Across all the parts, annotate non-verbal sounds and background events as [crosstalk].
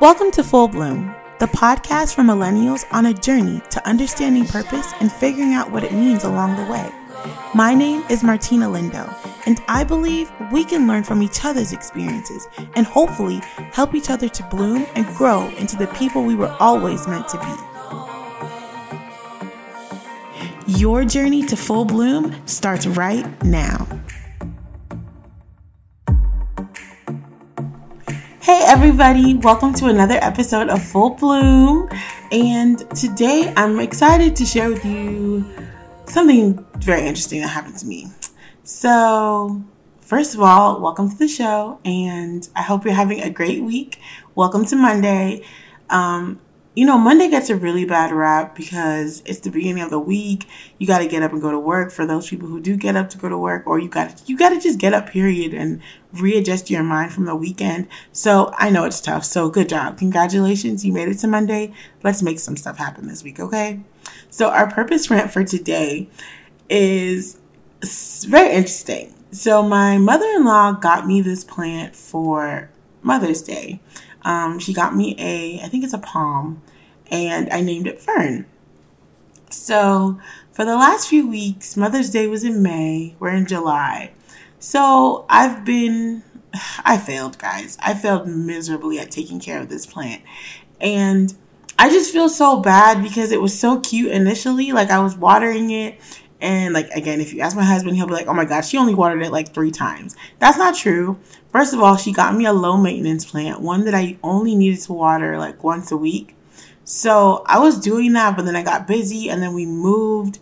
Welcome to Full Bloom, the podcast for millennials on a journey to understanding purpose and figuring out what it means along the way. My name is Martina Lindo, and I believe we can learn from each other's experiences and hopefully help each other to bloom and grow into the people we were always meant to be. Your journey to full bloom starts right now. Hey, everybody, welcome to another episode of Full Bloom. And today I'm excited to share with you something very interesting that happened to me. So, first of all, welcome to the show, and I hope you're having a great week. Welcome to Monday. Um, you know, Monday gets a really bad rap because it's the beginning of the week. You got to get up and go to work for those people who do get up to go to work, or you got you got to just get up, period, and readjust your mind from the weekend. So I know it's tough. So good job. Congratulations. You made it to Monday. Let's make some stuff happen this week, okay? So our purpose rant for today is very interesting. So my mother-in-law got me this plant for Mother's Day. Um, she got me a, I think it's a palm, and I named it Fern. So for the last few weeks, Mother's Day was in May. We're in July. So I've been, I failed, guys. I failed miserably at taking care of this plant. And I just feel so bad because it was so cute initially. Like I was watering it and like again, if you ask my husband, he'll be like, "Oh my god, she only watered it like 3 times." That's not true. First of all, she got me a low maintenance plant, one that I only needed to water like once a week. So, I was doing that, but then I got busy and then we moved.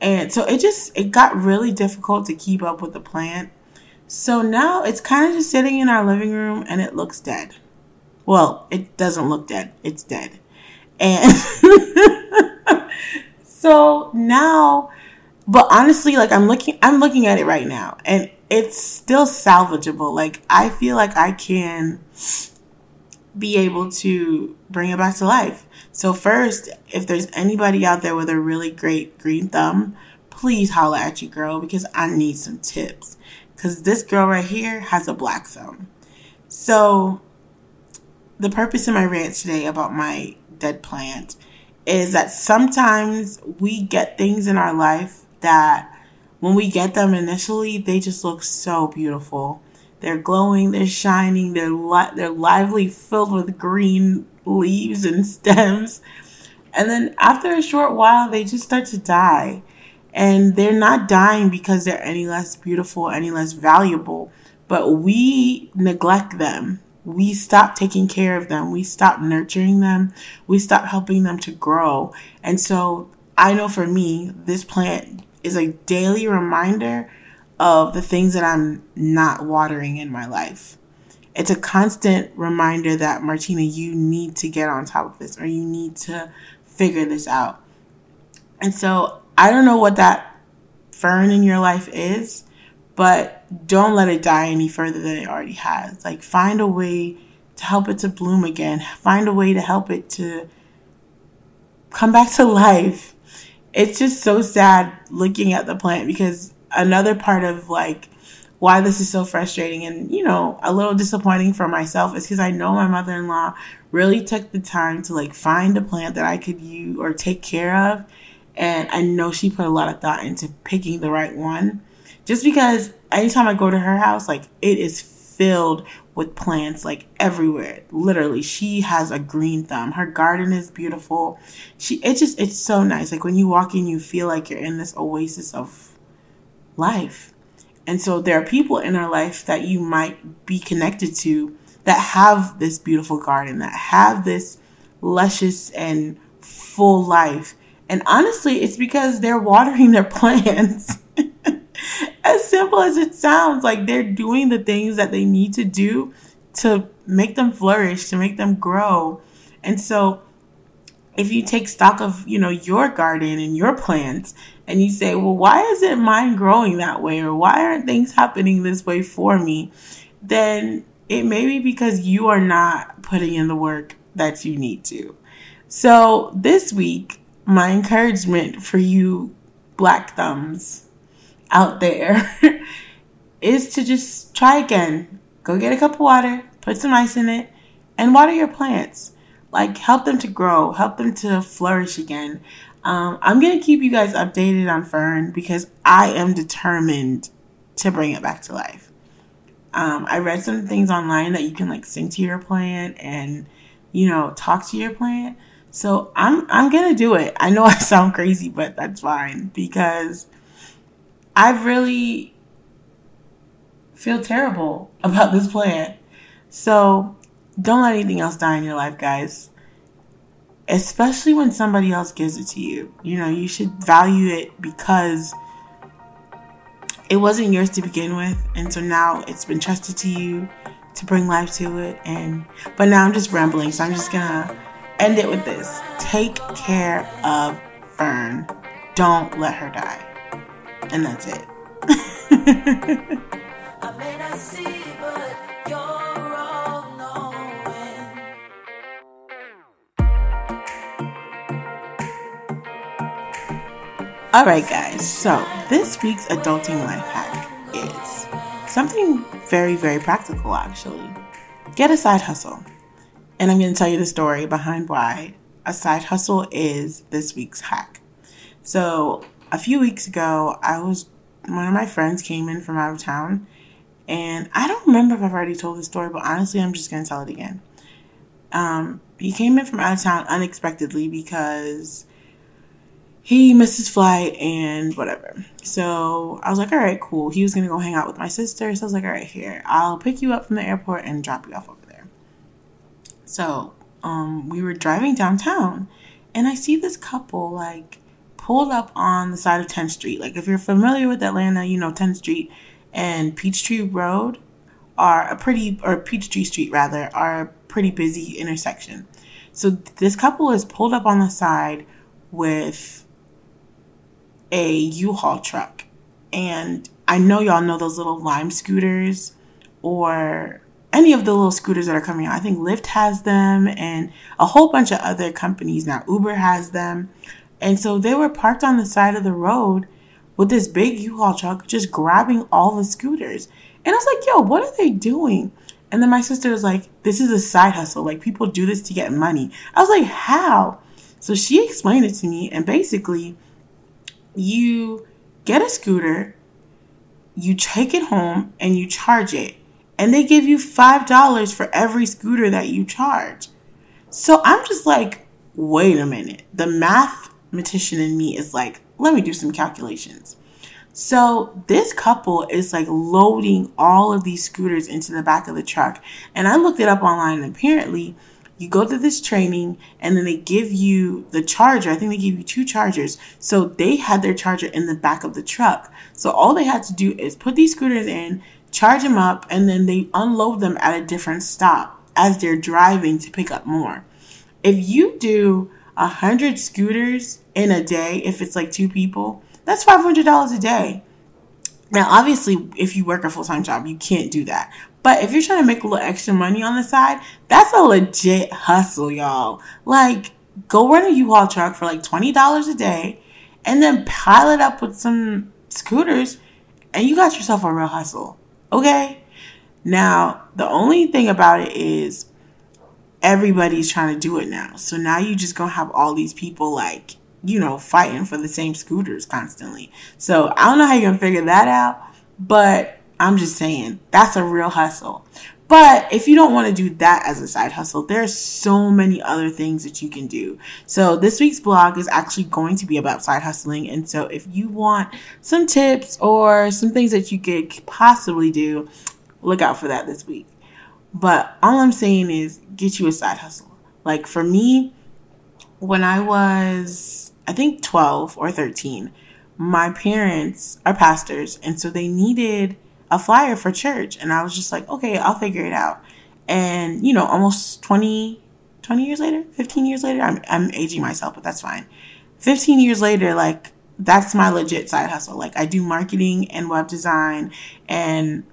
And so it just it got really difficult to keep up with the plant. So now it's kind of just sitting in our living room and it looks dead. Well, it doesn't look dead. It's dead. And [laughs] so now but honestly, like I'm looking I'm looking at it right now and it's still salvageable. Like I feel like I can be able to bring it back to life. So first, if there's anybody out there with a really great green thumb, please holla at you girl because I need some tips. Cause this girl right here has a black thumb. So the purpose of my rant today about my dead plant is that sometimes we get things in our life that when we get them initially, they just look so beautiful. They're glowing, they're shining, they're li- they're lively, filled with green leaves and [laughs] stems. And then after a short while, they just start to die. And they're not dying because they're any less beautiful, any less valuable, but we neglect them. We stop taking care of them. We stop nurturing them. We stop helping them to grow. And so I know for me, this plant is a daily reminder of the things that I'm not watering in my life. It's a constant reminder that, Martina, you need to get on top of this or you need to figure this out. And so I don't know what that fern in your life is, but don't let it die any further than it already has. Like, find a way to help it to bloom again, find a way to help it to come back to [laughs] life it's just so sad looking at the plant because another part of like why this is so frustrating and you know a little disappointing for myself is because I know my mother-in-law really took the time to like find a plant that I could use or take care of. And I know she put a lot of thought into picking the right one. Just because anytime I go to her house like it is filled with plants like everywhere. Literally, she has a green thumb. Her garden is beautiful. She it just it's so nice. Like when you walk in, you feel like you're in this oasis of life. And so there are people in our life that you might be connected to that have this beautiful garden, that have this luscious and full life. And honestly, it's because they're watering their [laughs] plants [laughs] [laughs] as simple as it sounds, like they're doing the things that they need to do to make them flourish, to make them grow. And so if you take stock of, you know, your garden and your plants and you say, "Well, why isn't mine growing that way or why aren't things happening this way for me?" then it may be because you are not putting in the work that you need to. So, this week, my encouragement for you black thumbs out there [laughs] is to just try again. Go get a cup of water, put some ice in it, and water your plants. Like help them to grow, help them to flourish again. Um, I'm gonna keep you guys updated on Fern because I am determined to bring it back to life. Um, I read some things online that you can like sing to your plant and you know talk to your plant. So I'm I'm gonna do it. I know [laughs] I sound crazy, but that's fine because I really feel terrible [laughs] about this plant. So don't let anything else die in your life, guys. Especially when somebody else gives it to you. You know, you should value it because it wasn't yours to begin with, and so now it's been trusted to you to bring life to it. And but now I'm just rambling, so I'm just gonna end it with this. Take care of Fern. Don't let her die. And that's it. All right, guys. So this week's adulting life hack is something very, very practical, actually. Get a side hustle. And I'm going to tell you the story behind why a side hustle is this week's hack. So a few weeks ago, I was one of my friends came in from out of town, and I don't remember if I've already told this story, but honestly, I'm just to tell it again. Um, he came in from out of town unexpectedly because he missed his flight and whatever. So I was like, all right, cool. He was gonna go hang out with my sister. So I was like, all right, here, I'll pick you up from the airport and drop you off over there. So um, we were driving downtown and I see this couple like pulled up on the side of 10th Street. Like if you're familiar with Atlanta, you know 10th Street and Peachtree Road are a pretty or Peachtree Street rather are a pretty busy intersection. So this couple is pulled up on the side with a U-Haul truck. And I know y'all know those little Lime scooters or any of the little scooters that are coming out. I think Lyft has them and a whole bunch of other companies now. Uber has them. And so they were parked on the side of the road with this big U-Haul truck just grabbing all the scooters. And I was like, yo, what are they doing? And then my sister was like, this is a side hustle. Like people do this to get money. I was like, how? So she explained it to me and basically you get a scooter, you take it home, and you charge it. And they give you $5 for every scooter that you charge. So I'm just like, wait a minute. The mathematician in me is like, let me do some calculations. So this couple is like loading all of these scooters into the back of the truck. And I looked it up online and apparently you go to this training and then they give you the charger. I think they give you two chargers. So they had their charger in the back of the truck. So all they had to do is put these scooters in, charge them up, and then they unload them at a different stop as they're driving to pick up more. If you do a hundred scooters in a day, if it's like two people, that's five hundred dollars a day. Now, obviously, if you work a full time job, you can't do that. But if you're trying to make a little extra money on the side, that's a legit hustle, y'all. Like, go rent a U-Haul truck for like $20 a day and then pile it up with some scooters and you got yourself a real hustle. Okay? Now, the only thing about it is everybody's trying to do it now. So now you just gonna have all these people like, you know, fighting for the same scooters constantly. So I don't know how you're gonna figure that out, but I'm just saying, that's a real hustle. But if you don't want to do that as a side hustle, there's so many other things that you can do. So this week's blog is actually going to be about side hustling. And so if you want some tips or some things that you could possibly do, look out for that this week. But all I'm saying is get you a side hustle. Like for me, when I was, I think 12 or 13, my parents are pastors. And so they needed a flyer for church. And I was just like, okay, I'll figure it out. And, you know, almost 20, 20 years later, 15 years later, I'm, I'm aging myself, but that's fine. 15 years later, like, that's my legit side hustle. Like, I do marketing and web design and,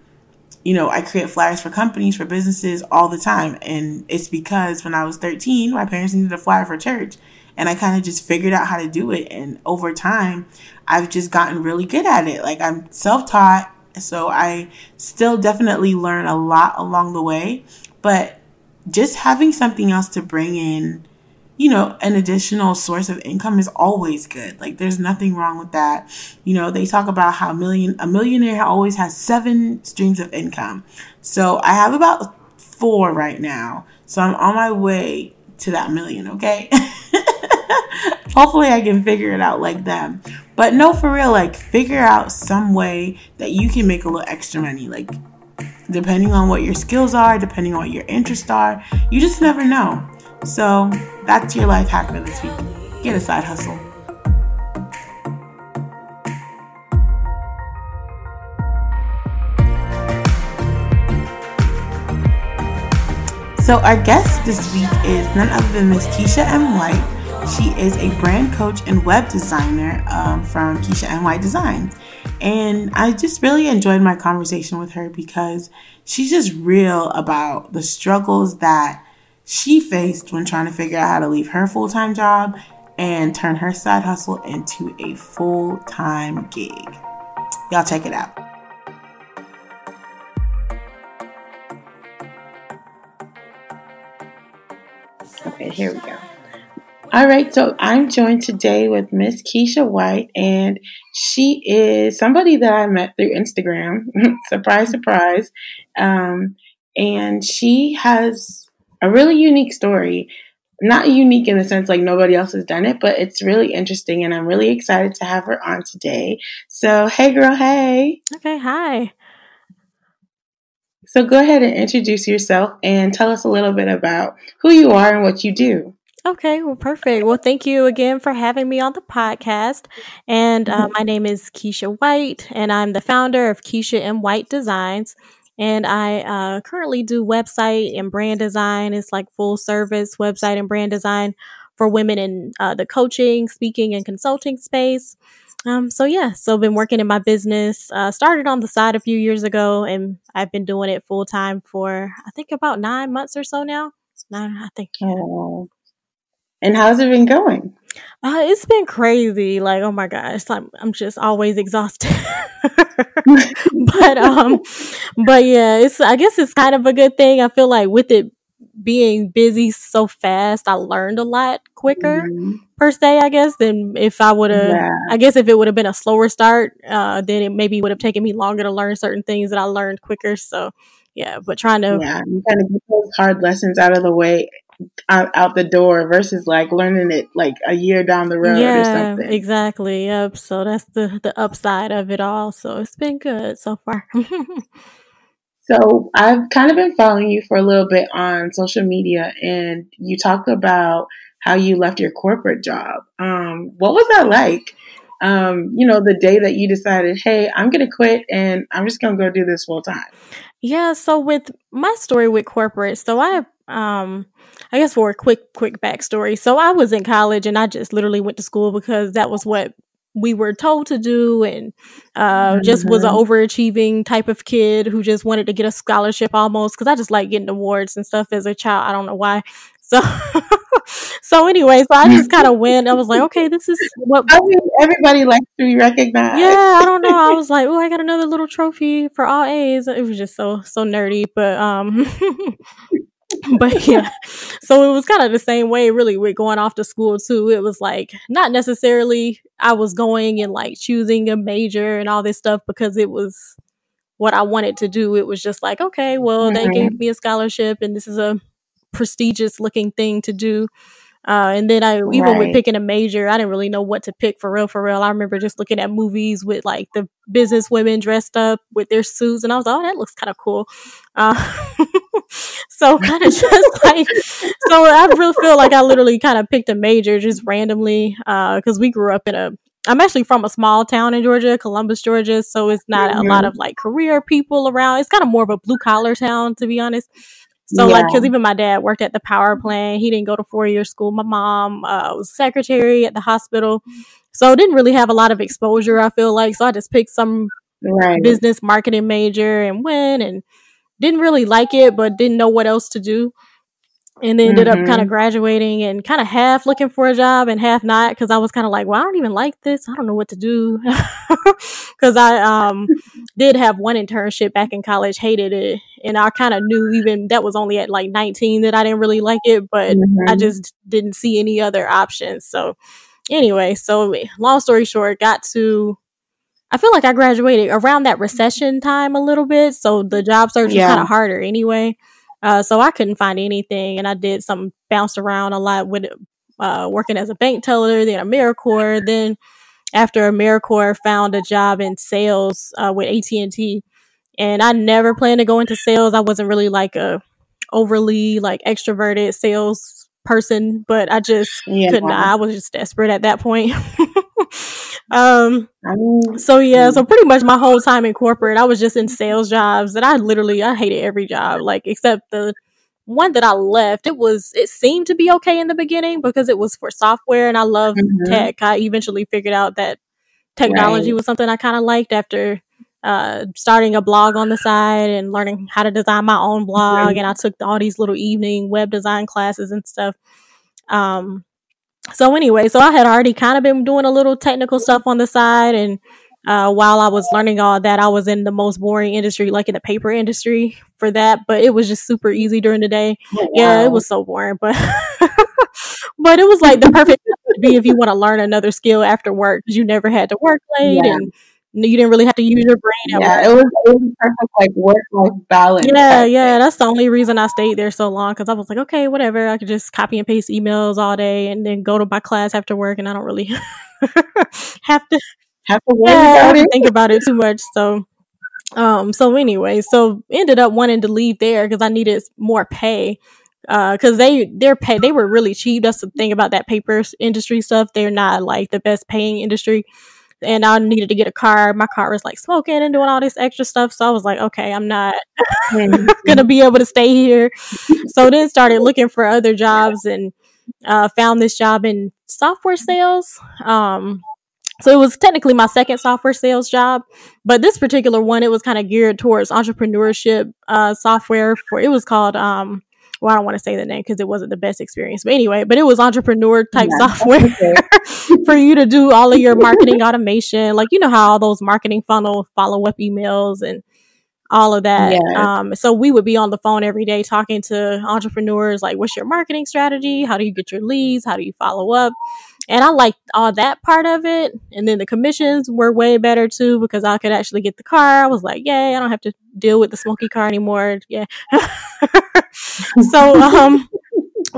you know, I create flyers for companies, for businesses all the time. And it's because when I was 13, my parents needed a flyer for church. And I kind of just figured out how to do it. And over time, I've just gotten really good at it. Like, I'm self taught so I still definitely learn a lot along the way. But just having something else to bring in, you know, an additional source of income is always good. Like there's nothing wrong with that. You know, they talk about how million a millionaire always has seven streams of income. So I have about four right now. So I'm on my way to that million, okay? [laughs] Hopefully I can figure it out like them. But no, for real, like figure out some way that you can make a little extra money. Like depending on what your skills are, depending on what your interests are, you just never know. So that's your life hack for this week. Get a side hustle. So our guest this week is none other than Miss Keisha M. White. She is a brand coach and web designer um, from Keisha M. White Designs. And I just really enjoyed my conversation with her because she's just real about the struggles that she faced when trying to figure out how to leave her full time job and turn her side hustle into a full time gig. Y'all check it out. Okay, here we go. All right, so I'm joined today with Miss Keisha White, and she is somebody that I met through Instagram. [laughs] surprise, surprise. Um, and she has a really unique story. Not unique in the sense like nobody else has done it, but it's really interesting, and I'm really excited to have her on today. So, hey, girl, hey. Okay, hi. So, go ahead and introduce yourself and tell us a little bit about who you are and what you do. Okay, well, perfect. Well, thank you again for having me on the podcast. And uh, my name is Keisha White, and I'm the founder of Keisha M. White Designs. And I uh, currently do website and brand design. It's like full service website and brand design for women in uh, the coaching, speaking, and consulting space. Um, so yeah, so I've been working in my business. Uh, started on the side a few years ago, and I've been doing it full time for I think about nine months or so now. Nine, I think. Oh, and how's it been going? Uh, it's been crazy. Like, oh my gosh, I'm I'm just always exhausted. [laughs] but um, but yeah, it's I guess it's kind of a good thing. I feel like with it being busy so fast, I learned a lot quicker mm-hmm. per se. I guess than if I would have. Yeah. I guess if it would have been a slower start, uh, then it maybe would have taken me longer to learn certain things that I learned quicker. So yeah, but trying to yeah, you kind of get those hard lessons out of the way out, out the door versus like learning it like a year down the road yeah, or something. Exactly. Yep. So that's the the upside of it all. So it's been good so far. [laughs] so I've kind of been following you for a little bit on social media and you talk about how you left your corporate job. Um, what was that like? Um, you know, the day that you decided, hey, I'm going to quit and I'm just going to go do this full time. Yeah. So with my story with corporate, so I um I guess for a quick quick backstory. So I was in college and I just literally went to school because that was what we were told to do and uh, mm-hmm. just was an mm-hmm. overachieving type of kid who just wanted to get a scholarship almost because I just like getting awards and stuff as a child. I don't know why. [laughs] So, so anyway, so I just kind of [laughs] went. I was like, okay, this is what I mean, everybody likes to be recognized. Yeah, I don't know. I was like, oh, I got another little trophy for all A's. It was just so so nerdy, but um, [laughs] [laughs] but yeah, so it was kind of the same way, really, with going off to school too. It was like not necessarily I was going and like choosing a major and all this stuff because it was what I wanted to do. It was just like, okay, well, mm-hmm. they gave me a scholarship and this is a prestigious looking thing to do. Uh, and then I, even right. with picking a major, I didn't really know what to pick for real, for real. I remember just looking at movies with like the business women dressed up with their suits, and I was like, oh, that looks kind of cool. Uh, [laughs] so [laughs] kind of just like, so I really feel like I literally kind of picked a major just randomly because uh, we grew up in a I'm actually from a small town in Georgia, Columbus, Georgia. So it's not mm-hmm. a lot mm-hmm. of like career people around. It's kind of more of a blue collar town, to be honest. So yeah. like, cause even my dad worked at the power plant. He didn't go to four year school. My mom uh, was secretary at the hospital. So didn't really have a lot of exposure, I feel like. So I just picked some right. business marketing major and went and didn't really like it, but didn't know what else to do. And then ended up kind Mm-hmm. of graduating and kind of half looking for a job and half not because I was kind of like, well, I don't even like this. I don't know what to do [laughs] because I um did have one internship back in college, hated it, and I kind of knew even that was only at like 19 that I didn't really like it, but I Mhm. just didn't see any other options. So anyway, so long story short, got to I feel like I graduated around that recession time a little bit, so the job search was kind of harder anyway. Uh, so I couldn't find anything, and I did some bounced around a lot with uh, working as a bank teller, then AmeriCorps. Then after AmeriCorps, found a job in sales uh, with AT and T, and I never planned to go into sales. I wasn't really like a overly like extroverted sales person, but I just Yeah. couldn't. I was just desperate at that point. [laughs] um I mean, so yeah, so pretty much my whole time in corporate, I was just in sales jobs, and I literally I hated every job, like except the one that I left. It was it seemed to be okay in the beginning because it was for software, and I love Mhm. tech. I eventually figured out that technology Right. was something I kind of liked after uh, starting a blog on the side and learning how to design my own blog. Mhm. And I took all these little evening web design classes and stuff. Um, so anyway, so I had already kind of been doing a little technical stuff on the side, and uh, while I was learning all that, I was in the most boring industry, like in the paper industry, for that. But it was just super easy during the day. Yeah, it was so boring, but [laughs] but it was like the perfect to be if you want to learn another skill after work because you never had to work late Yeah. and you didn't really have to use your brain at Yeah, it was it was perfect like work life balance. Yeah, yeah, that's the only reason I stayed there so long because I was like, okay, whatever. I could just copy and paste emails all day and then go to my class after work, and I don't really [laughs] have to Have to worry yeah, about think about it too much. So, um, so anyway, so ended up wanting to leave there because I needed more pay. Uh, because they their pay they were really cheap. That's the thing about that paper industry stuff. They're not like the best paying industry. And I needed to get a car. My car was like smoking and doing all this extra stuff. So I was like, okay, I'm not Mhm. [laughs] gonna be able to stay here. So then started looking for other jobs and uh, found this job in software sales. Um, so it was technically my second software sales job, but this particular one it was kind of geared towards entrepreneurship uh, software. For it was called um, well, I don't want to say the name because it wasn't the best experience, but anyway, but it was entrepreneur type Yeah, software okay. [laughs] for you to do all of your marketing automation, like you know how all those marketing funnel follow up emails and all of that. Yeah. Um, so we would be on the phone every day talking to entrepreneurs, like, what's your marketing strategy? How do you get your leads? How do you follow up? And I liked all that part of it. And then the commissions were way better too because I could actually get the car. I was like, yay, I don't have to deal with the smoky car anymore. Yeah. [laughs] so, um,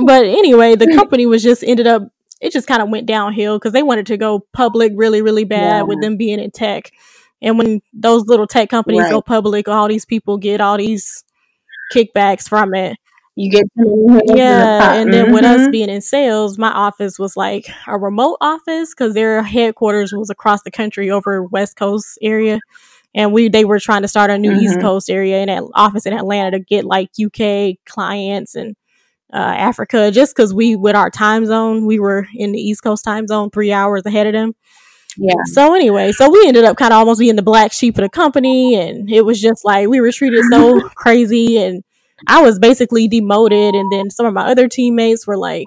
but anyway, the company was just ended up, it just kind of went downhill because they wanted to go public really, really bad Yeah. with them being in tech. And when those little tech companies Right. go public, all these people get all these kickbacks from it. You get too many hands in the Yeah, and then with us Mhm. being in sales, my office was like a remote office because their headquarters was across the country over West Coast area, and we they were trying to start a new East Mhm. Coast area in an office in Atlanta to get like UK clients and uh, Africa. Just because we with our time zone, we were in the East Coast time zone, three hours ahead of them. Yeah. So anyway, so we ended up kind of almost being the black sheep of the company, and it was just like we were treated so [laughs] crazy, and I was basically demoted, and then some of my other teammates were like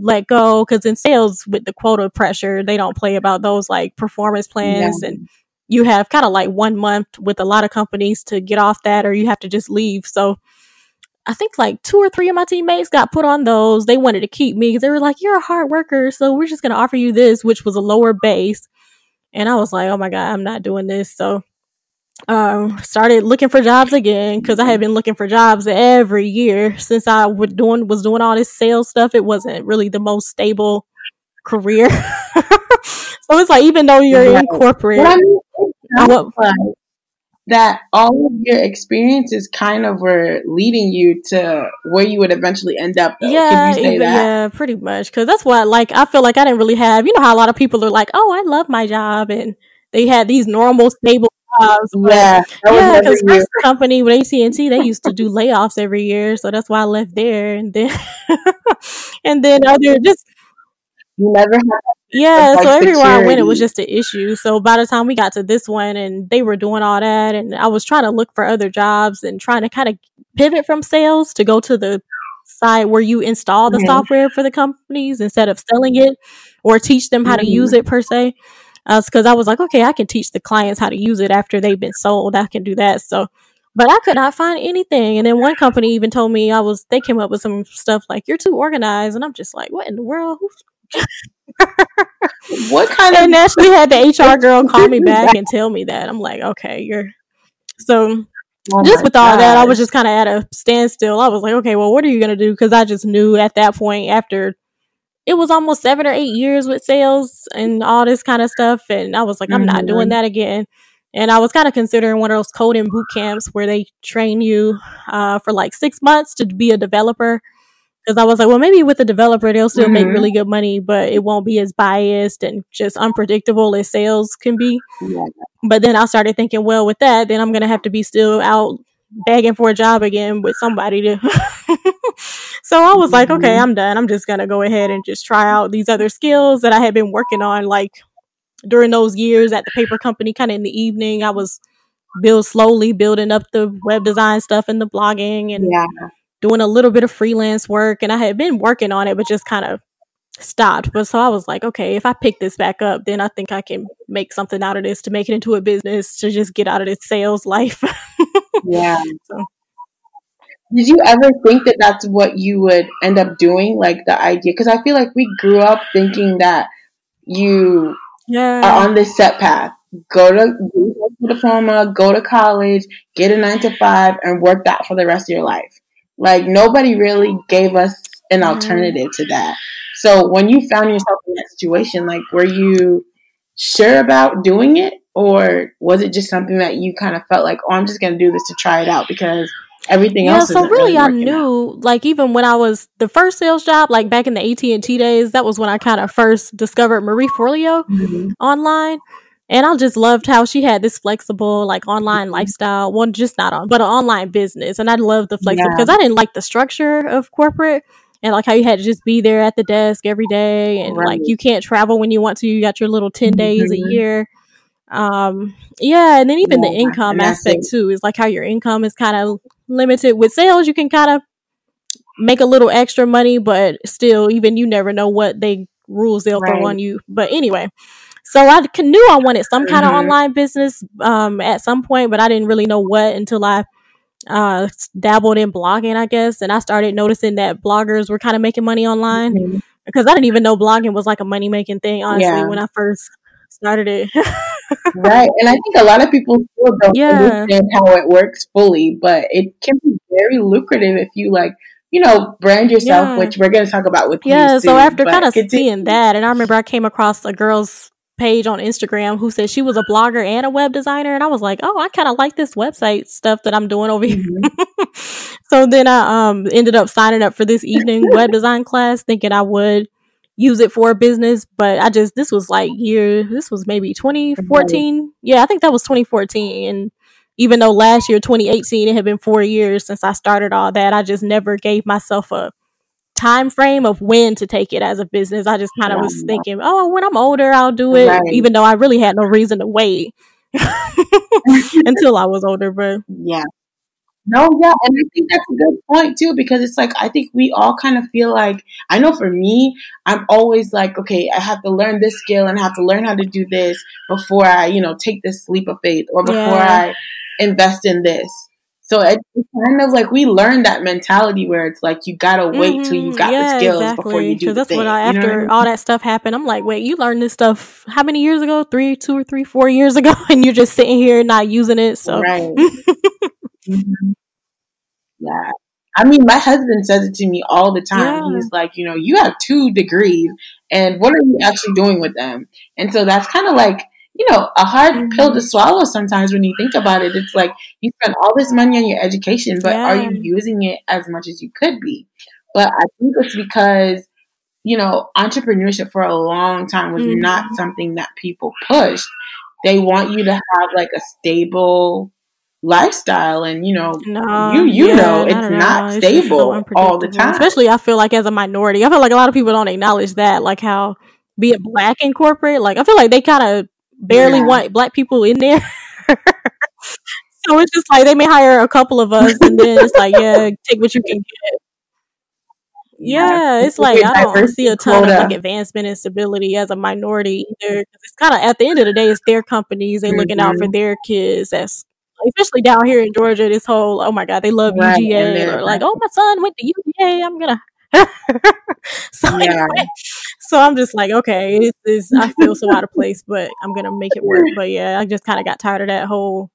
let go because in sales with the quota pressure, they don't play about those like performance plans, and you have kind of like one month with a lot of companies to get off that, or you have to just leave. So. I think like two or three of my teammates got put on those. They wanted to keep me because they were like, "You're a hard worker, so we're just going to offer you this," which was a lower base. And I was like, "Oh my god, I'm not doing this." So, um, started looking for jobs again because I had been looking for jobs every year since I would doing was doing all this sales stuff. It wasn't really the most stable career. [laughs] so it's like even though you're in Right. corporate, But I mean, what like that all of your experiences kind of were leading you to where you would eventually end up. Though. Yeah, even- that? yeah, pretty much. Because that's what, like, I feel like I didn't really have. You know how a lot of people are like, "Oh, I love my job," and they had these normal, stable jobs. Yeah, yeah, because first company with AT and T, they used to do layoffs every year, so that's why I left there. And then, [laughs] and then other just You never had yeah. like, so everywhere I went, it was just an issue. So by the time we got to this one, and they were doing all that, and I was trying to look for other jobs and trying to kind of pivot from sales to go to the side where you install the mm-hmm. software for the companies instead of selling it or teach them how mm-hmm. to use it per se. Because uh, I was like, okay, I can teach the clients how to use it after they've been sold. I can do that. So, but I could not find anything. And then one company even told me I was. They came up with some stuff like you're too organized, and I'm just like, what in the world? What kind of? And actually had the HR girl call me back and tell me that. I'm like, okay, you're so Oh just with all that, I was just kind of at a standstill. I was like, okay, well, what are you going to do? Because I just knew at that point, after it was almost seven or eight years with sales and all this kind of stuff. And I was like, I'm mm-hmm. not doing that again. And I was kind of considering one of those coding boot camps where they train you uh, for like six months to be a developer because I was like, well, maybe with a developer they'll still mm-hmm. make really good money, but it won't be as biased and just unpredictable as sales can be. Yeah. But then I started thinking, well, with that, then I'm gonna have to be still out begging for a job again with somebody to. [laughs] so I was mm-hmm. like, okay, mm-hmm. I'm done. I'm just gonna go ahead and just try out these other skills that I had been working on, like during those years at the paper company, kind of in the evening. I was build slowly building up the web design stuff and the blogging and yeah doing a little bit of freelance work and I had been working on it, but just kind of stopped. But so I was like, okay, if I pick this back up, then I think I can make something out of this to make it into a business to just get out of this sales life. [laughs] yeah. So. Did you ever think that that's what you would end up doing? Like the idea? Because I feel like we grew up thinking that you yeah. are on this set path. Go to get a diploma, go to college, get a nine to five, and work that for the rest of your life. Like nobody really gave us an mm-hmm. alternative to that. So when you found yourself in that situation, like were you sure about doing it or was it just something that you kind of felt like, oh, I'm just going to do this to try it out because everything yeah, else. so really, really I knew out. like even when I was the first sales job, like back in the AT and T days, that was when I kind of first discovered Marie Forleo mm-hmm. online. And I just loved how she had this flexible, like online mm-hmm. lifestyle. One, just not on, but an online business. And I love the flexible because yeah. I didn't like the structure of corporate and like how you had to just be there at the desk every day and right. like you can't travel when you want to. You got your little 10 days mm-hmm. a year. Um, yeah. And then even yeah. the income aspect too is like how your income is kind of limited with sales. You can kind of make a little extra money, but still, even you never know what they rules they'll right. throw on you. But anyway, so I knew I wanted some kind of mm-hmm. online business um, at some point, but I didn't really know what until I uh, dabbled in blogging, I guess. And I started noticing that bloggers were kind of making money online mm-hmm. because I didn't even know blogging was like a money making thing, honestly, yeah. when I first started it. right. And I think a lot of people still don't yeah. understand how it works fully, but it can be very lucrative if you like you know, brand yourself, yeah. which we're going to talk about with yeah. so after kind of seeing that, and I remember I came across a girl's page on Instagram who said she was a blogger and a web designer. And I was like, oh, I kind of like this website stuff that I'm doing over here. Mm-hmm. [laughs] so then I um, ended up signing up for this evening [laughs] web design class, thinking I would use it for a business. But I just, this was like year, this was maybe 2014. Mm-hmm. Yeah, I think that was 2014. And even though last year, 2018, it had been four years since I started all that, I just never gave myself a time frame of when to take it as a business. I just kind of was thinking, oh, when I'm older, I'll do it, right. even though I really had no reason to wait [laughs] [laughs] until I was older. But yeah. No, yeah, and I think that's a good point too because it's like I think we all kind of feel like I know for me, I'm always like, okay, I have to learn this skill and I have to learn how to do this before I, you know, take this leap of faith or before yeah. I invest in this. So it's kind of like we learned that mentality where it's like you gotta wait mm-hmm. till you mm-hmm. got yeah, the skills exactly. before you do. That's thing, what I, after you know all that stuff happened, I'm like, wait, you learned this stuff how many years ago? Three, two or three, four years ago, [laughs] and you're just sitting here not using it. So right. [laughs] mm-hmm. Yeah. I mean, my husband says it to me all the time. Yeah. He's like, you know, you have two degrees, and what are you actually doing with them? And so that's kind of like you know, a hard mm-hmm. pill to swallow sometimes when you think about it. It's like you spend all this money on your education, but yeah. are you using it as much as you could be? But I think it's because, you know, entrepreneurship for a long time was mm-hmm. not something that people pushed. They want you to have like a stable lifestyle and you know no, you you yeah, know it's not, not stable so all the time especially i feel like as a minority i feel like a lot of people don't acknowledge that like how being black in corporate like i feel like they kind of barely yeah. want black people in there. [laughs] so it's just like they may hire a couple of us, and then it's like, yeah, take what you can get. yeah, it's like I don't see a ton quota. of like advancement and stability as a minority either. It's kind of at the end of the day, it's their companies. They're mm-hmm. looking out for mm-hmm. their kids. That's especially down here in Georgia. This whole oh my god, they love right, UGA or like oh my son went to UGA. I'm gonna. [laughs] so yeah. anyway, [laughs] so I'm just like okay, it's, it's, I feel so out of place, but I'm gonna make it work. But yeah, I just kind of got tired of that whole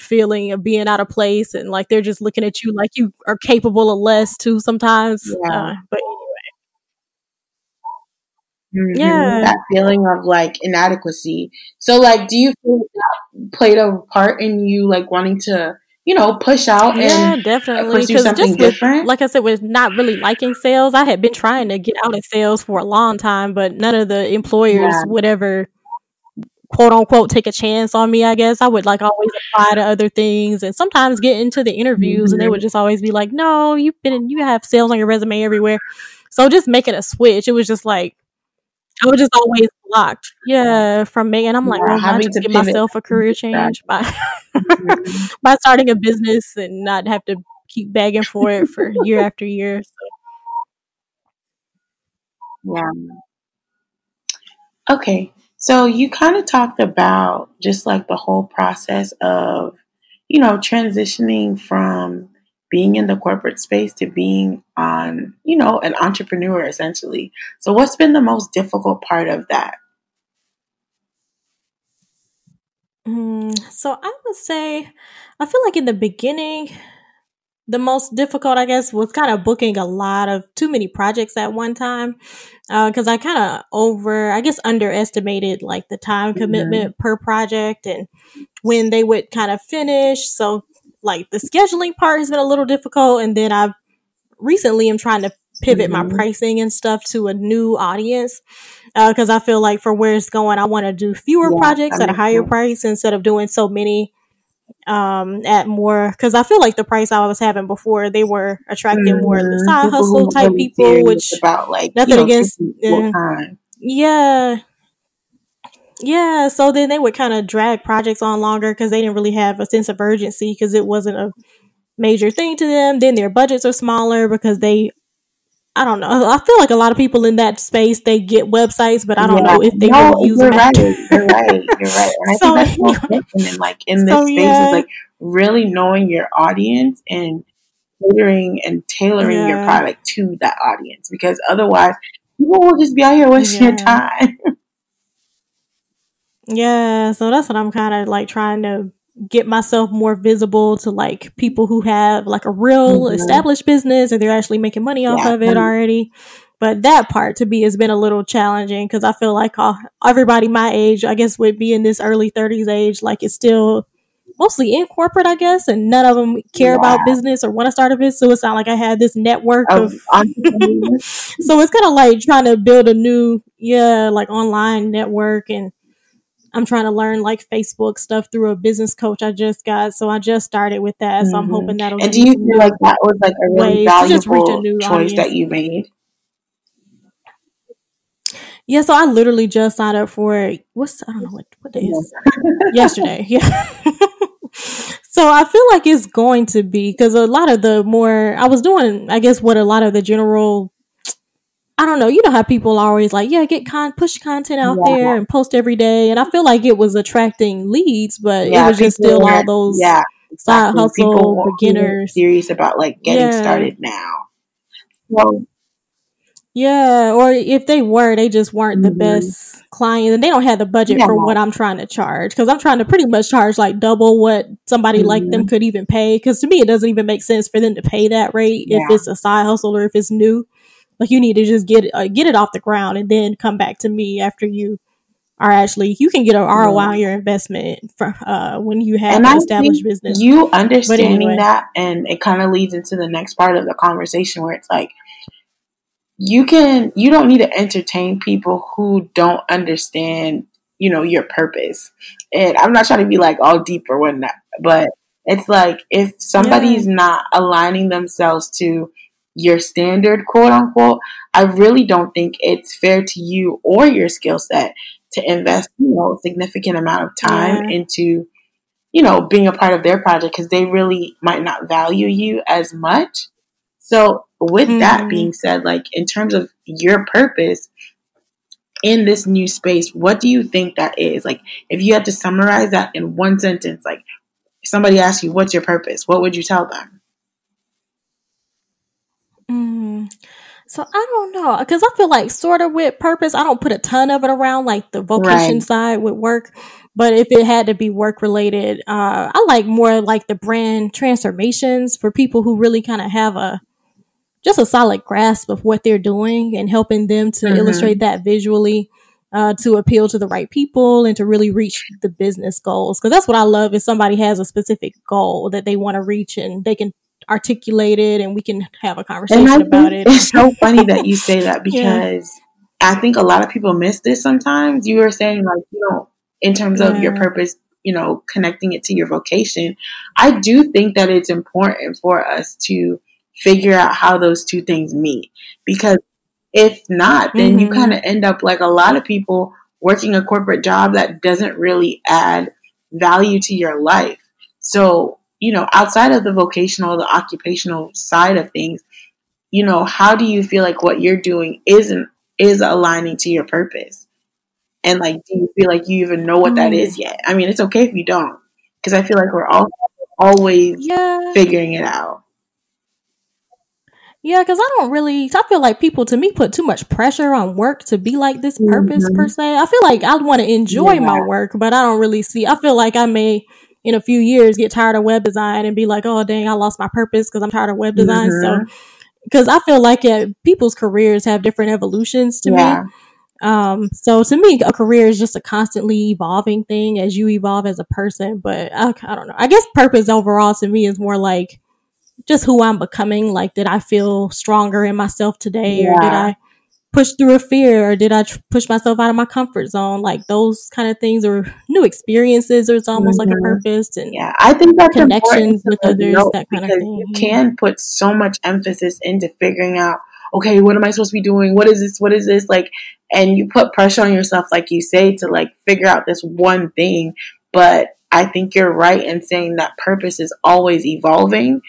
feeling of being out of place and like they're just looking at you like you are capable of less too sometimes. Yeah. Uh, but anyway. Mm-hmm. Yeah. That feeling of like inadequacy. So like do you feel that played a part in you like wanting to you know, push out yeah, and definitely. pursue something just different. Like I said, with not really liking sales, I had been trying to get out of sales for a long time, but none of the employers yeah. would ever quote unquote take a chance on me, I guess. I would like always apply to other things and sometimes get into the interviews mm-hmm. and they would mm-hmm. just always be like, No, you've been you have sales on your resume everywhere. So just making a switch, it was just like I was just always blocked. Yeah, from me. And I'm like, well, I just give myself a career change by mm-hmm. [laughs] by starting a business and not have to keep begging for it for year after year. So. Yeah. Okay. So you kind of talked about just like the whole process of, you know, transitioning from being in the corporate space to being on, you know, an entrepreneur essentially. So what's been the most difficult part of that? Mm, so I would say, I feel like in the beginning, the most difficult, I guess, was kind of booking a lot of too many projects at one time. Because uh, I kind of over, I guess, underestimated like the time mm-hmm. commitment mm-hmm. per project and when they would kind of finish. So, like, the scheduling part has been a little difficult. And then I recently am trying to pivot mm-hmm. my pricing and stuff to a new audience because uh, I feel like for where it's going, I want to do fewer yeah, projects at a higher sense. price instead of doing so many um at more because I feel like the price I was having before they were attracting mm-hmm. more the side people hustle type people, which about like nothing you know, against uh, yeah. Yeah, so then they would kind of drag projects on longer because they didn't really have a sense of urgency because it wasn't a major thing to them. Then their budgets are smaller because they I don't know. I feel like a lot of people in that space they get websites, but I don't yeah. know if they no, really use you're them. Right. [laughs] You're right. You're right. And I think that's [laughs] so important. like in this so, space yeah. is like really knowing your audience and catering and tailoring yeah. your product to that audience because otherwise people will just be out here wasting your time. [laughs] yeah, so that's what I'm kind of like trying to get myself more visible to like people who have like a real mm-hmm. established business and they're actually making money off yeah. of it already. But that part to me has been a little challenging because I feel like uh, everybody my age, I guess, would be in this early 30s age, like it's still mostly in corporate, I guess, and none of them care yeah. about business or want to start a business. So it's not like I had this network of. [laughs] [laughs] so it's kind of like trying to build a new, yeah, like online network and I'm trying to learn like Facebook stuff through a business coach I just got. So I just started with that. So mm-hmm. I'm hoping that'll. And do you feel like that was like a really valuable a choice audience. that you made? Yeah, so I literally just signed up for what's I don't know what what day is [laughs] yesterday. Yeah. [laughs] so I feel like it's going to be because a lot of the more I was doing, I guess what a lot of the general I don't know. You know how people are always like, yeah, get con push content out yeah. there and post every day. And I feel like it was attracting leads, but yeah, it was just still all those yeah, side hustle beginners serious about like getting yeah. started now. Well, yeah, or if they were, they just weren't mm-hmm. the best client, and they don't have the budget for what I'm trying to charge. Because I'm trying to pretty much charge like double what somebody mm-hmm. like them mm-hmm. could even pay. Because to me, it doesn't even make sense for them to pay that rate if it's a side hustle or if it's new. Like you need to just get it, uh, get it off the ground and then come back to me after you are actually you can get an ROI on your investment for uh, when you have and an established business. You understanding anyway. that, and it kind of leads into the next part of the conversation where it's like you can you don't need to entertain people who don't understand you know your purpose. And I'm not trying to be like all deep or whatnot, but it's like if somebody's yeah. not aligning themselves to your standard, quote unquote, I really don't think it's fair to you or your skill set to invest, you know, a significant amount of time yeah. into, you know, being a part of their project because they really might not value you as much. So with mm-hmm. that being said, like in terms of your purpose in this new space, what do you think that is? Like, if you had to summarize that in one sentence, like somebody asks you, "What's your purpose?" What would you tell them? Mm. So I don't know because I feel like sort of with purpose, I don't put a ton of it around like the vocation right. side with work. But if it had to be work related, uh, I like more like the brand transformations for people who really kind of have a just a solid grasp of what they're doing and helping them to mm-hmm. illustrate that visually uh, to appeal to the right people and to really reach the business goals. Because that's what I love is somebody has a specific goal that they want to reach and they can articulate it and we can have a conversation about it. It's so funny that you say that [laughs] because yeah. I think a lot of people miss this sometimes. You were saying like, you know, in terms yeah. of your purpose, you know, connecting it to your vocation. I do think that it's important for us to figure out how those two things meet because if not, then mm-hmm. you kind of end up like a lot of people working a corporate job that doesn't really add value to your life. So, you know, outside of the vocational, the occupational side of things, you know, how do you feel like what you're doing isn't is aligning to your purpose? And like, do you feel like you even know what that is mm. yet? I mean, it's okay if you don't, because I feel like we're all always yeah. figuring it out. Yeah, because I don't really. I feel like people to me put too much pressure on work to be like this purpose mm-hmm. per se. I feel like I want to enjoy yeah. my work, but I don't really see. I feel like I may in a few years get tired of web design and be like, oh dang, I lost my purpose because I'm tired of web design. Mm-hmm. So because I feel like yeah, people's careers have different evolutions to yeah. me. Um, so to me, a career is just a constantly evolving thing as you evolve as a person. But I, I don't know. I guess purpose overall to me is more like just who I'm becoming. Like, did I feel stronger in myself today, yeah. or did I push through a fear, or did I tr- push myself out of my comfort zone? Like those kind of things, or new experiences. Or it's almost mm-hmm. like a mm-hmm. purpose, and yeah, I think that's connections with others. That kind of thing. You can put so much emphasis into figuring out. Okay, what am I supposed to be doing? What is this? What is this? Like, and you put pressure on yourself, like you say, to like figure out this one thing. But I think you're right in saying that purpose is always evolving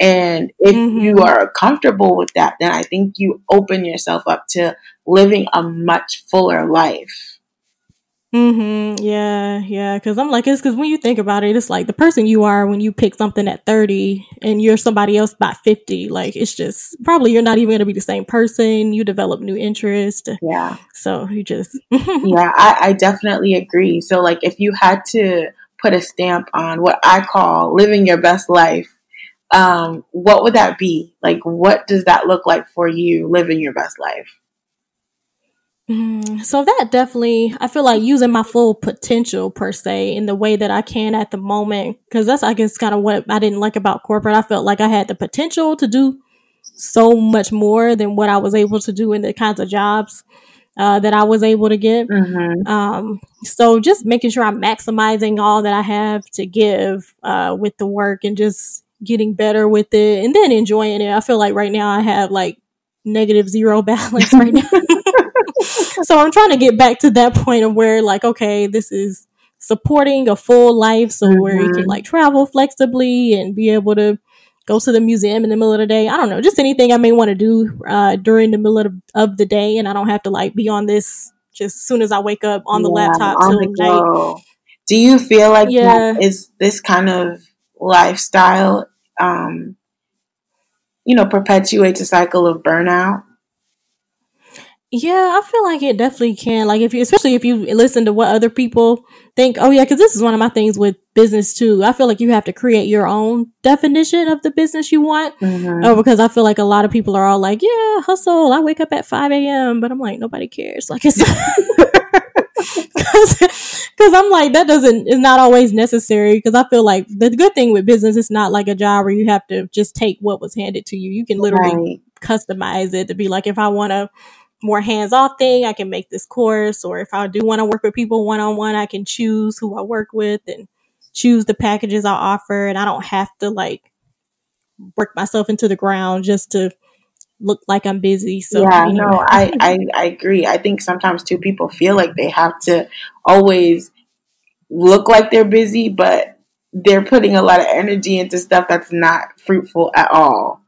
and if mm-hmm. you are comfortable with that, then I think you open yourself up to living a much fuller life. Mm-hmm. Yeah, yeah. Because I'm like, it's because when you think about it, it's like the person you are when you pick something at 30 and you're somebody else by 50. Like, it's just probably you're not even going to be the same person. You develop new interest. Yeah. So you just. [laughs] yeah, I, I definitely agree. So, like, if you had to put a stamp on what I call living your best life, um, what would that be? Like, what does that look like for you living your best life? Mm, so that definitely, I feel like using my full potential per se in the way that I can at the moment, because that's I guess kind of what I didn't like about corporate. I felt like I had the potential to do so much more than what I was able to do in the kinds of jobs uh, that I was able to get. Mm-hmm. Um, so just making sure I'm maximizing all that I have to give uh, with the work and just getting better with it and then enjoying it. I feel like right now I have like negative zero [laughs] balance right now. [laughs] so I'm trying to get back to that point of where like, okay, this is supporting a full life. So mm-hmm. where you can mm-hmm. like travel flexibly and be able to go to the museum in the middle of the day. I don't know, just anything I may want to do uh, during the middle of, of, the day. And I don't have to like be on this just as soon as I wake up on the yeah, laptop till night. Do you feel like yeah. is this kind of lifestyle, um, you know, perpetuates a cycle of burnout? Yeah, I feel like it definitely can. Like if you, especially if you listen to what other people think. Oh yeah, because this is one of my things with business too. I feel like you have to create your own definition of the business you want. Mm-hmm. Oh, because I feel like a lot of people are all like, "Yeah, hustle. I wake up at five a.m." But I'm like, nobody cares. Like it's [laughs] because I'm like that doesn't is not always necessary because I feel like the good thing with business is not like a job where you have to just take what was handed to you. You can literally right. customize it to be like if I want a more hands off thing, I can make this course, or if I do want to work with people one on one, I can choose who I work with and choose the packages I offer, and I don't have to like work myself into the ground just to look like I'm busy. So yeah, anyway. no, I, I I agree. I think sometimes too people feel like they have to always look like they're busy, but they're putting a lot of energy into stuff that's not fruitful at all.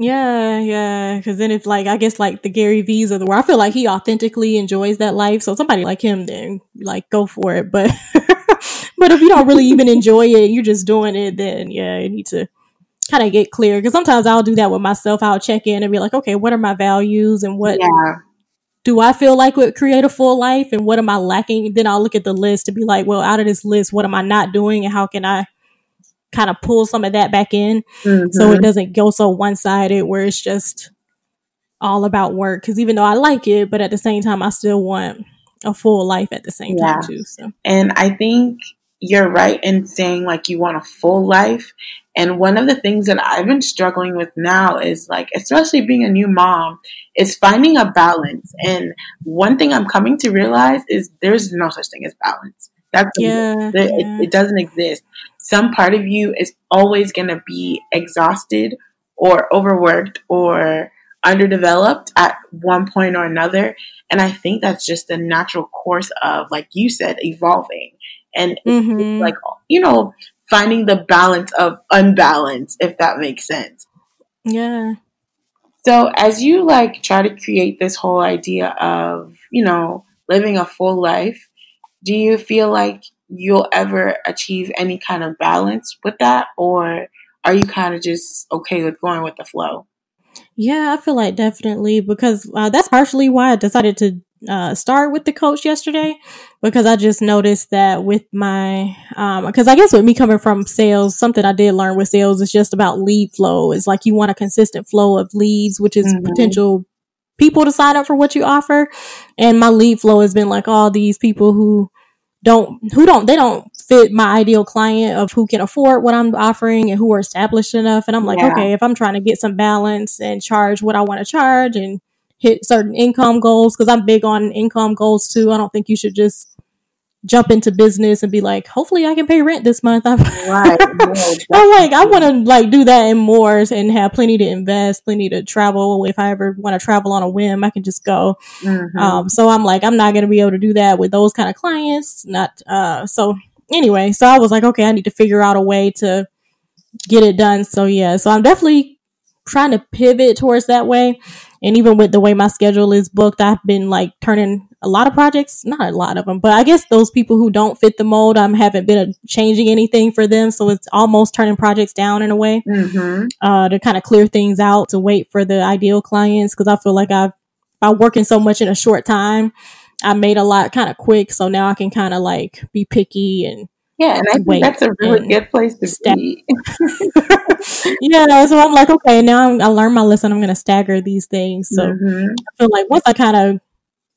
Yeah, yeah. Because then if like I guess like the Gary V's of the world, I feel like he authentically enjoys that life. So somebody like him, then like go for it. But [laughs] but if you don't really even enjoy it, you're just doing it, then yeah, you need to kind of get clear. Because sometimes I'll do that with myself. I'll check in and be like, okay, what are my values and what yeah. do I feel like would create a full life and what am I lacking? Then I'll look at the list to be like, well, out of this list, what am I not doing and how can I kind of pull some of that back in mm-hmm. so it mm-hmm. doesn't go so one sided where it's just all about work. Because even though I like it, but at the same time, I still want a full life at the same yeah. time too. So, and I think you're right in saying like you want a full life. And one of the things that I've been struggling with now is like, especially being a new mom, is finding a balance. And one thing I'm coming to realize is there's no such thing as balance. That's yeah, yeah. It, it doesn't exist. Some part of you is always going to be exhausted or overworked or underdeveloped at one point or another. And I think that's just the natural course of, like you said, evolving. And mm-hmm. it's like, you know, finding the balance of unbalance, if that makes sense. Yeah. So as you like try to create this whole idea of, you know, living a full life, do you feel like you'll ever achieve any kind of balance with that? Or are you kind of just okay with going with the flow? Yeah, I feel like definitely because uh, that's partially why I decided to uh, start with the coach yesterday because I just noticed that with my, because um, I guess with me coming from sales, something I did learn with sales is just about lead flow. It's like you want a consistent flow of leads, which is mm-hmm. potential people to sign up for what you offer. And my lead flow has been like all these people who don't, who don't, they don't fit my ideal client of who can afford what I'm offering and who are established enough. And I'm like, yeah. okay, if I'm trying to get some balance and charge what I want to charge and hit certain income goals because I'm big on income goals too. I don't think you should just jump into business and be like, hopefully I can pay rent this month. [laughs] I'm right. [laughs] I'm like, I want to like do that and more and have plenty to invest, plenty to travel. If I ever want to travel on a whim, I can just go. Mm-hmm. Um, so I'm like, I'm not going to be able to do that with those kind of clients. Not, uh, so anyway, so I was like, okay, I need to figure out a way to get it done. So yeah, so I'm definitely trying to pivot towards that way. And even with the way my schedule is booked, I've been like turning a lot of projects, not a lot of them, but I guess those people who don't fit the mold, I haven't been changing anything for them. So it's almost turning projects down in a way mm-hmm. uh, to kind of clear things out to wait for the ideal clients. Cause I feel like I've, by working so much in a short time, I made a lot kind of quick. So now I can kind of like be picky and yeah, and I think that's a really good place to step. be. [laughs] [laughs] yeah, so I'm like, okay, now I'm, i learned my lesson. I'm going to stagger these things. So mm-hmm. I feel like once I kind of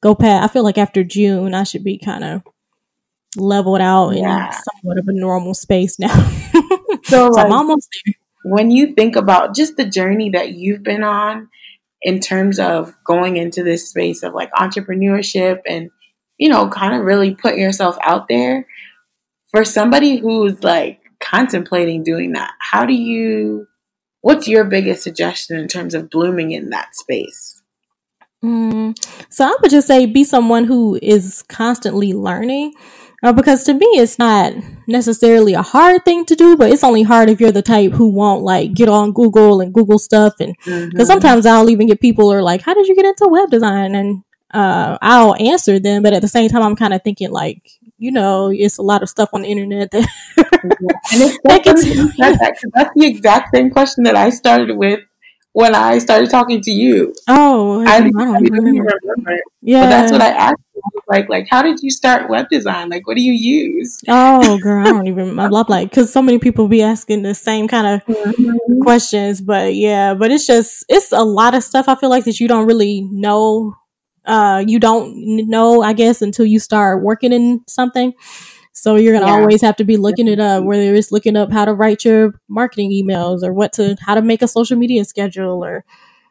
go past, I feel like after June, I should be kind of leveled out yeah. in somewhat of a normal space now. [laughs] so, so like, I'm almost there. When you think about just the journey that you've been on in terms of going into this space of like entrepreneurship and, you know, kind of really putting yourself out there for somebody who's like contemplating doing that, how do you, what's your biggest suggestion in terms of blooming in that space? Mm, so I would just say be someone who is constantly learning. Uh, because to me, it's not necessarily a hard thing to do, but it's only hard if you're the type who won't like get on Google and Google stuff. And because mm-hmm. sometimes I'll even get people are like, "How did you get into web design?" And uh, I'll answer them, but at the same time, I'm kind of thinking like, you know, it's a lot of stuff on the internet that. and it's [laughs] that, that's the exact same question that I started with when I started talking to you. Oh, I, I don't remember. remember. Yeah, but that's what I asked. You. Like, like, how did you start web design? Like, what do you use? Oh, girl, I don't even. I love like because so many people be asking the same kind of mm-hmm. questions. But yeah, but it's just it's a lot of stuff. I feel like that you don't really know uh, you don't know, I guess, until you start working in something. So you're gonna yeah. always have to be looking it up, whether it's looking up how to write your marketing emails or what to how to make a social media schedule or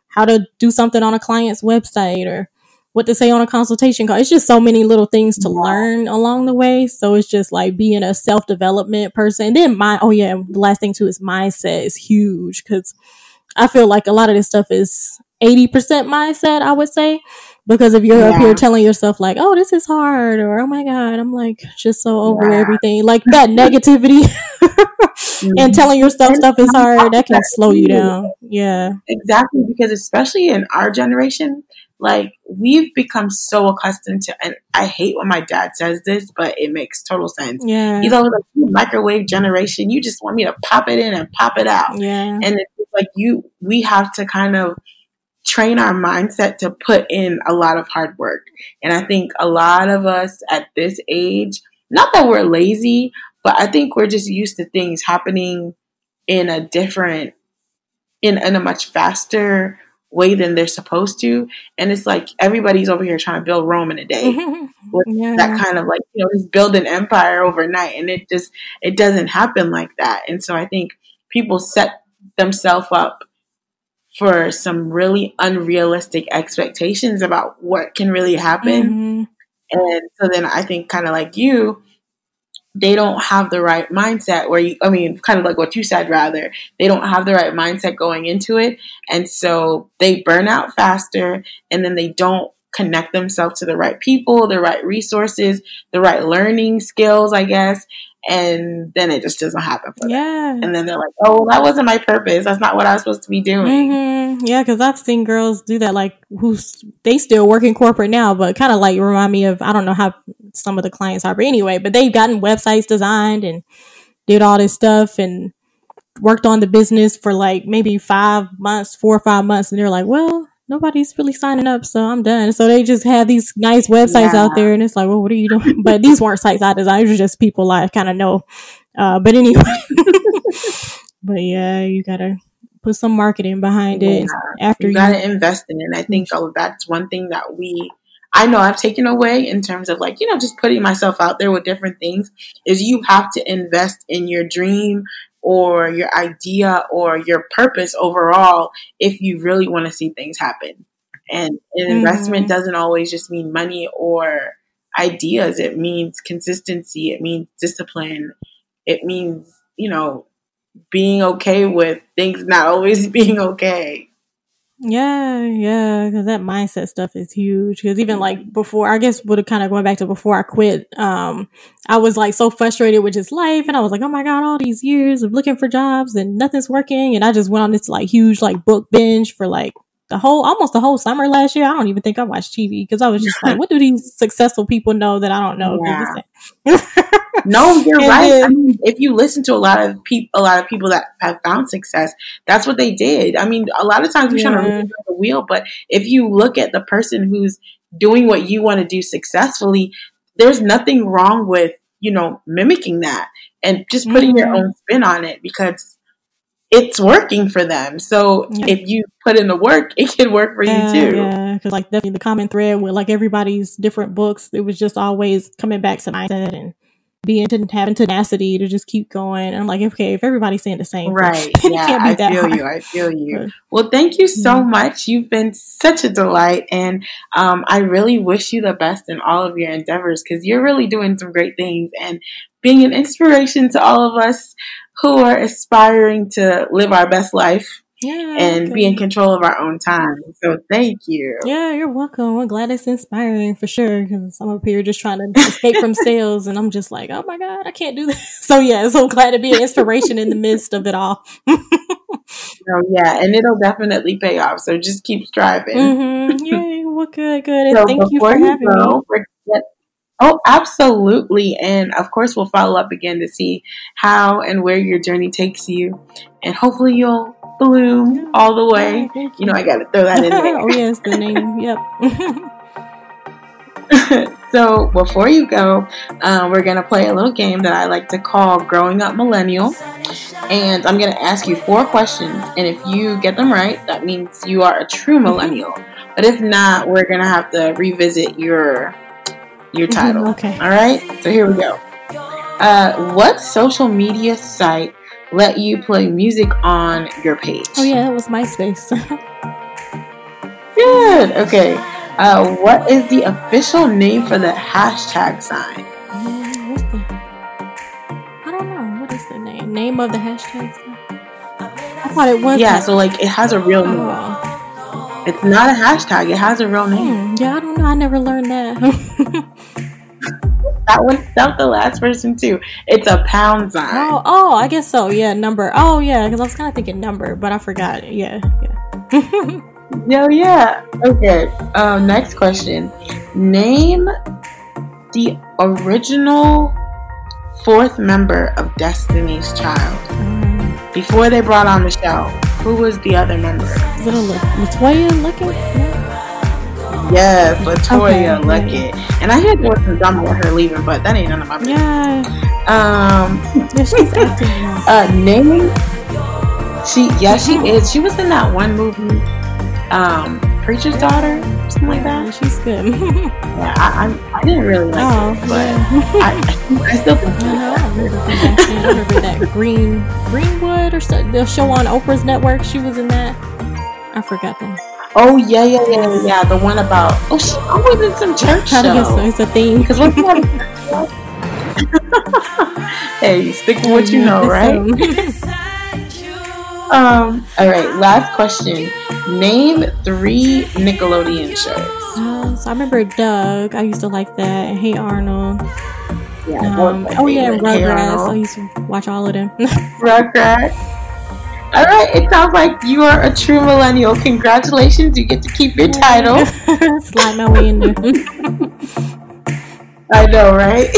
how to do something on a client's website or what to say on a consultation call. It's just so many little things to yeah. learn along the way. So it's just like being a self development person. And then my oh yeah, the last thing too is mindset is huge because I feel like a lot of this stuff is 80% mindset, I would say. Because if you're yeah. up here telling yourself like, "Oh, this is hard," or "Oh my god, I'm like just so over yeah. everything," like that negativity, [laughs] mm-hmm. and telling yourself and stuff is hard, that can slow you down. Yeah, exactly. Because especially in our generation, like we've become so accustomed to, and I hate when my dad says this, but it makes total sense. Yeah, he's always like, "Microwave generation, you just want me to pop it in and pop it out." Yeah, and it's like you, we have to kind of train our mindset to put in a lot of hard work. And I think a lot of us at this age, not that we're lazy, but I think we're just used to things happening in a different, in, in a much faster way than they're supposed to. And it's like everybody's over here trying to build Rome in a day. [laughs] with yeah. that kind of like, you know, just build an empire overnight. And it just, it doesn't happen like that. And so I think people set themselves up for some really unrealistic expectations about what can really happen. Mm-hmm. And so then I think, kind of like you, they don't have the right mindset where you, I mean, kind of like what you said, rather, they don't have the right mindset going into it. And so they burn out faster and then they don't connect themselves to the right people, the right resources, the right learning skills, I guess and then it just doesn't happen for yeah. them. And then they're like, "Oh, that wasn't my purpose. That's not what I was supposed to be doing." Mm-hmm. Yeah, because I've seen girls do that. Like, who's they still work in corporate now, but kind of like remind me of I don't know how some of the clients are, but anyway, but they've gotten websites designed and did all this stuff and worked on the business for like maybe five months, four or five months, and they're like, "Well, nobody's really signing up, so I'm done. So they just have these nice websites yeah. out there, and it's like, well, what are you doing? but these weren't sites I designed; these are just people I kind of know. Uh, but anyway, [laughs] but yeah, you gotta put some marketing behind it yeah. after you, you gotta invest in it. I think oh, that's one thing that we. I know I've taken away in terms of like, you know, just putting myself out there with different things is you have to invest in your dream, or your idea or your purpose overall if you really want to see things happen. And an mm-hmm. investment doesn't always just mean money or ideas. It means consistency. It means discipline. It means, you know, being okay with things not always [laughs] being okay. Yeah, yeah, because that mindset stuff is huge. Because even like before, I guess would have kind of going back to before I quit. Um, I was like so frustrated with just life, and I was like, oh my god, all these years of looking for jobs and nothing's working, and I just went on this like huge like book binge for like the whole almost the whole summer last year. I don't even think I watched TV because I was just like, [laughs] what do these successful people know that I don't know? Yeah. [laughs] no, you're and right. Then, I mean, if you listen to a lot of people, a lot of people that have found success, that's what they did. I mean, a lot of times we're yeah. trying to reinvent the wheel, but if you look at the person who's doing what you want to do successfully, there's nothing wrong with you know mimicking that and just putting mm-hmm. your own spin on it because it's working for them. So yeah. if you put in the work, it can work for yeah, you too. Yeah, because like definitely the common thread with like everybody's different books, it was just always coming back to mindset and being to having tenacity to just keep going. And I'm like, okay, if everybody's saying the same, right? [laughs] Thing, yeah, I feel hard. you. I feel you. Well, thank you so mm-hmm. much. You've been such a delight, and um, I really wish you the best in all of your endeavors because you're really doing some great things and being an inspiration to all of us who are aspiring to live our best life yeah, and okay. be in control of our own time. So thank you. Yeah, you're welcome. I'm glad it's inspiring for sure because I'm up here just trying to escape from [laughs] sales and I'm just like, oh my God, I can't do this. [laughs] So yeah, so glad to be an inspiration in the midst of it all. [laughs] oh yeah, and it'll definitely pay off. So just keep striving. Mm-hmm. Yeah, well, good, good. So thank you for having go, me. Oh, absolutely. And of course, we'll follow up again to see how and where your journey takes you. And hopefully, you'll bloom all the way. you. you know, I got to throw that in there. [laughs] oh, yes, the name. Yep. [laughs] so, before you go, uh, we're going to play a little game that I like to call Growing Up Millennial. And I'm going to ask you four questions. And if you get them right, that means you are a true millennial. But if not, we're going to have to revisit your your mm-hmm, title. okay. All right. So here we go. Uh, what social media site let you play music on your page? Oh yeah, that was MySpace. [laughs] Good. Okay. Uh, what is the official name for the hashtag sign? what's the? I don't know. What is the name? Name of the hashtag sign? I thought it was. Yeah. So like, it has a real name. Oh. It's not a hashtag. It has a real name. Hmm, yeah, I don't know. I never learned that. [laughs] that was that the last person too. It's a pound sign. Oh, oh, I guess so. Yeah, number. Oh, yeah, because I was kind of thinking number, but I forgot. Yeah, yeah. [laughs] Yo, yeah. Okay. Um, next question. Name the original fourth member of Destiny's Child. Um, Before they brought on the show, who was the other member? Is it a LeToya Luckett? Yes, LeToya okay, Luckett. Yeah. And I heard there was some drama with her leaving, but that ain't none of my business. Yeah. Um, yeah, she's acting. uh, name. She, yeah, she is. She was in that one movie, um, Preacher's Daughter, something like that. She's good. [laughs] yeah, I, I, I, didn't really like oh, it, but yeah. I, I still think. [laughs] I remember that Green Greenwood or so, the show on Oprah's network. She was in that. I forgot them. Oh yeah, yeah, yeah, yeah. The one about oh, she always in some church show. It's a thing. What's [laughs] hey, stick with what you know, right? [laughs] um. All right. Last question. Name three Nickelodeon shows. Uh, so I remember Doug. I used to like that. Hey Arnold. Yeah. Um, oh yeah, Rugrats. I used to watch all of them. [laughs] Rugrats. All right, it sounds like you are a true millennial. Congratulations, you get to keep your title. [laughs] Slide my way in there. [laughs] I know, right?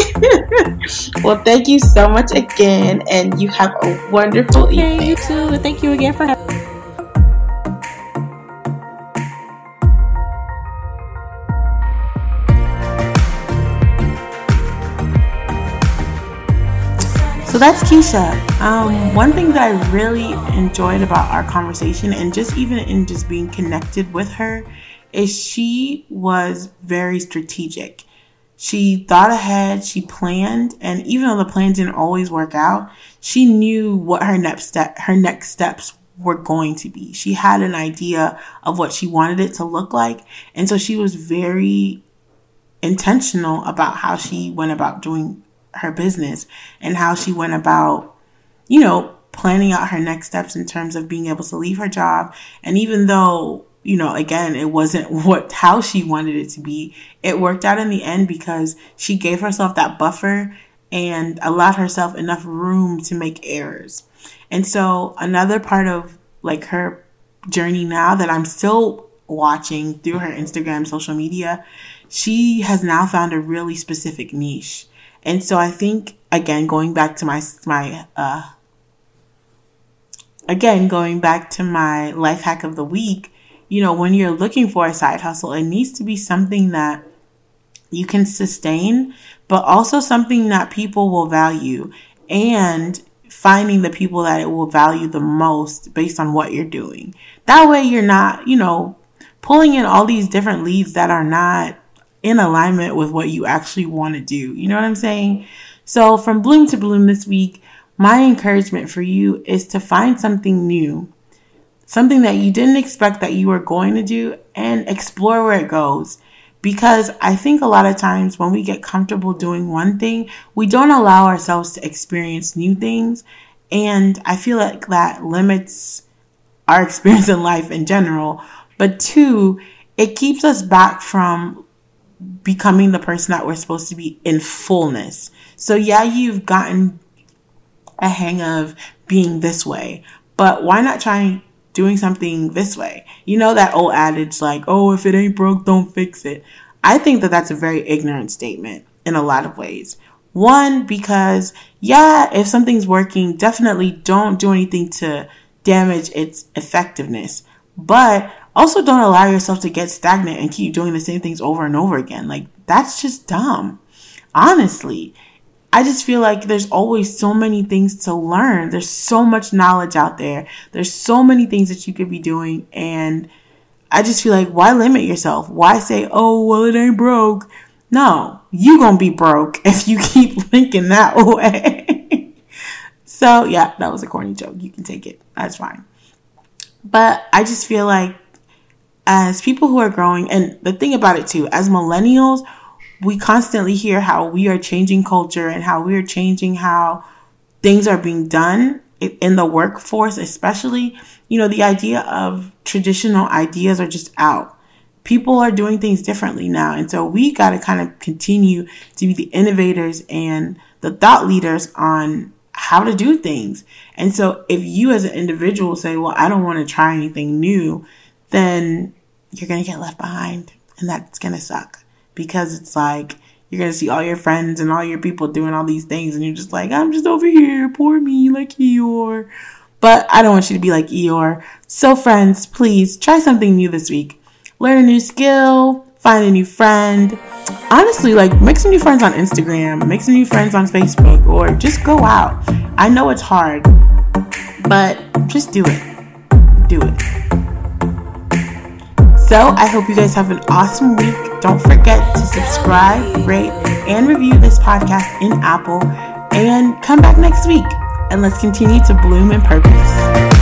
[laughs] well, thank you so much again, and you have a wonderful okay, evening. You too. Thank you again for having. So that's Keisha. Um, one thing that I really enjoyed about our conversation and just even in just being connected with her is she was very strategic. She thought ahead, she planned, and even though the plan didn't always work out, she knew what her next step her next steps were going to be. She had an idea of what she wanted it to look like, and so she was very intentional about how she went about doing her business and how she went about, you know, planning out her next steps in terms of being able to leave her job. And even though, you know, again, it wasn't [laughs] what, how she wanted it to be, it worked out in the end because she gave herself that buffer and allowed herself enough room to make errors. And so another part of like her journey now that I'm still watching through her Instagram, social media, she has now found a really specific niche. And so I think again going back to my my uh again going back to my life hack of the week, you know, when you're looking for a side hustle, it needs to be something that you can sustain, but also something that people will value and finding the people that it will value the most based on what you're doing. That way you're not, you know, pulling in all these different leads that are not in alignment with what you actually want to do. You know what I'm saying? So from bloom to bloom this week, my encouragement for you is to find something new, something that you didn't expect that you were going to do and explore where it goes. Because I think a lot of times when we get comfortable doing one thing, we don't allow ourselves to experience new things. And I feel like that limits our [laughs] experience in life in general. But two, it keeps us back from becoming the person that we're supposed to be in fullness. So, yeah, you've gotten a hang of being this way, but why not try doing something this way? You know, that old adage like, oh, if it ain't broke, don't fix it. I think that that's a very ignorant statement in a lot of ways. One, because, yeah, if something's working, definitely don't do anything to damage its effectiveness. But also, don't allow yourself to get stagnant and keep doing the same things over and over again. Like, that's just dumb. Honestly, I just feel like there's always so many things to learn. There's so much knowledge out there. There's so many things that you could be doing. And I just feel like, why limit yourself? Why say, oh, well, it ain't broke? No, you gonna be broke [laughs] if you keep [laughs] thinking that way. [laughs] so, yeah, that was a corny joke. You can take it. That's fine. But I just feel like as people who are growing, and the thing about it too, as millennials, we constantly hear how we are changing culture and how we are changing how things are being done, in the workforce, especially, you know, the idea of traditional ideas are just out. People are doing things differently now. And so we got to kind of continue to be the innovators and the thought leaders on how to do things. And so if you as an individual say, well, I don't want to try anything new, then you're going to get left behind and that's going to suck because it's like you're going to see all your friends and all your people doing all these things and you're just like, I'm just over here, poor me, like Eeyore. But I don't want you to be like Eeyore. So friends, please try something new this week. Learn a new skill, find a new friend. Honestly, like make some new friends on Instagram, make some new friends on Facebook, or just go out. I know it's hard, but just do it. Do it. So I hope you guys have an awesome week. Don't forget to subscribe, rate, and review this podcast in Apple. And come back next week and let's continue to bloom in purpose.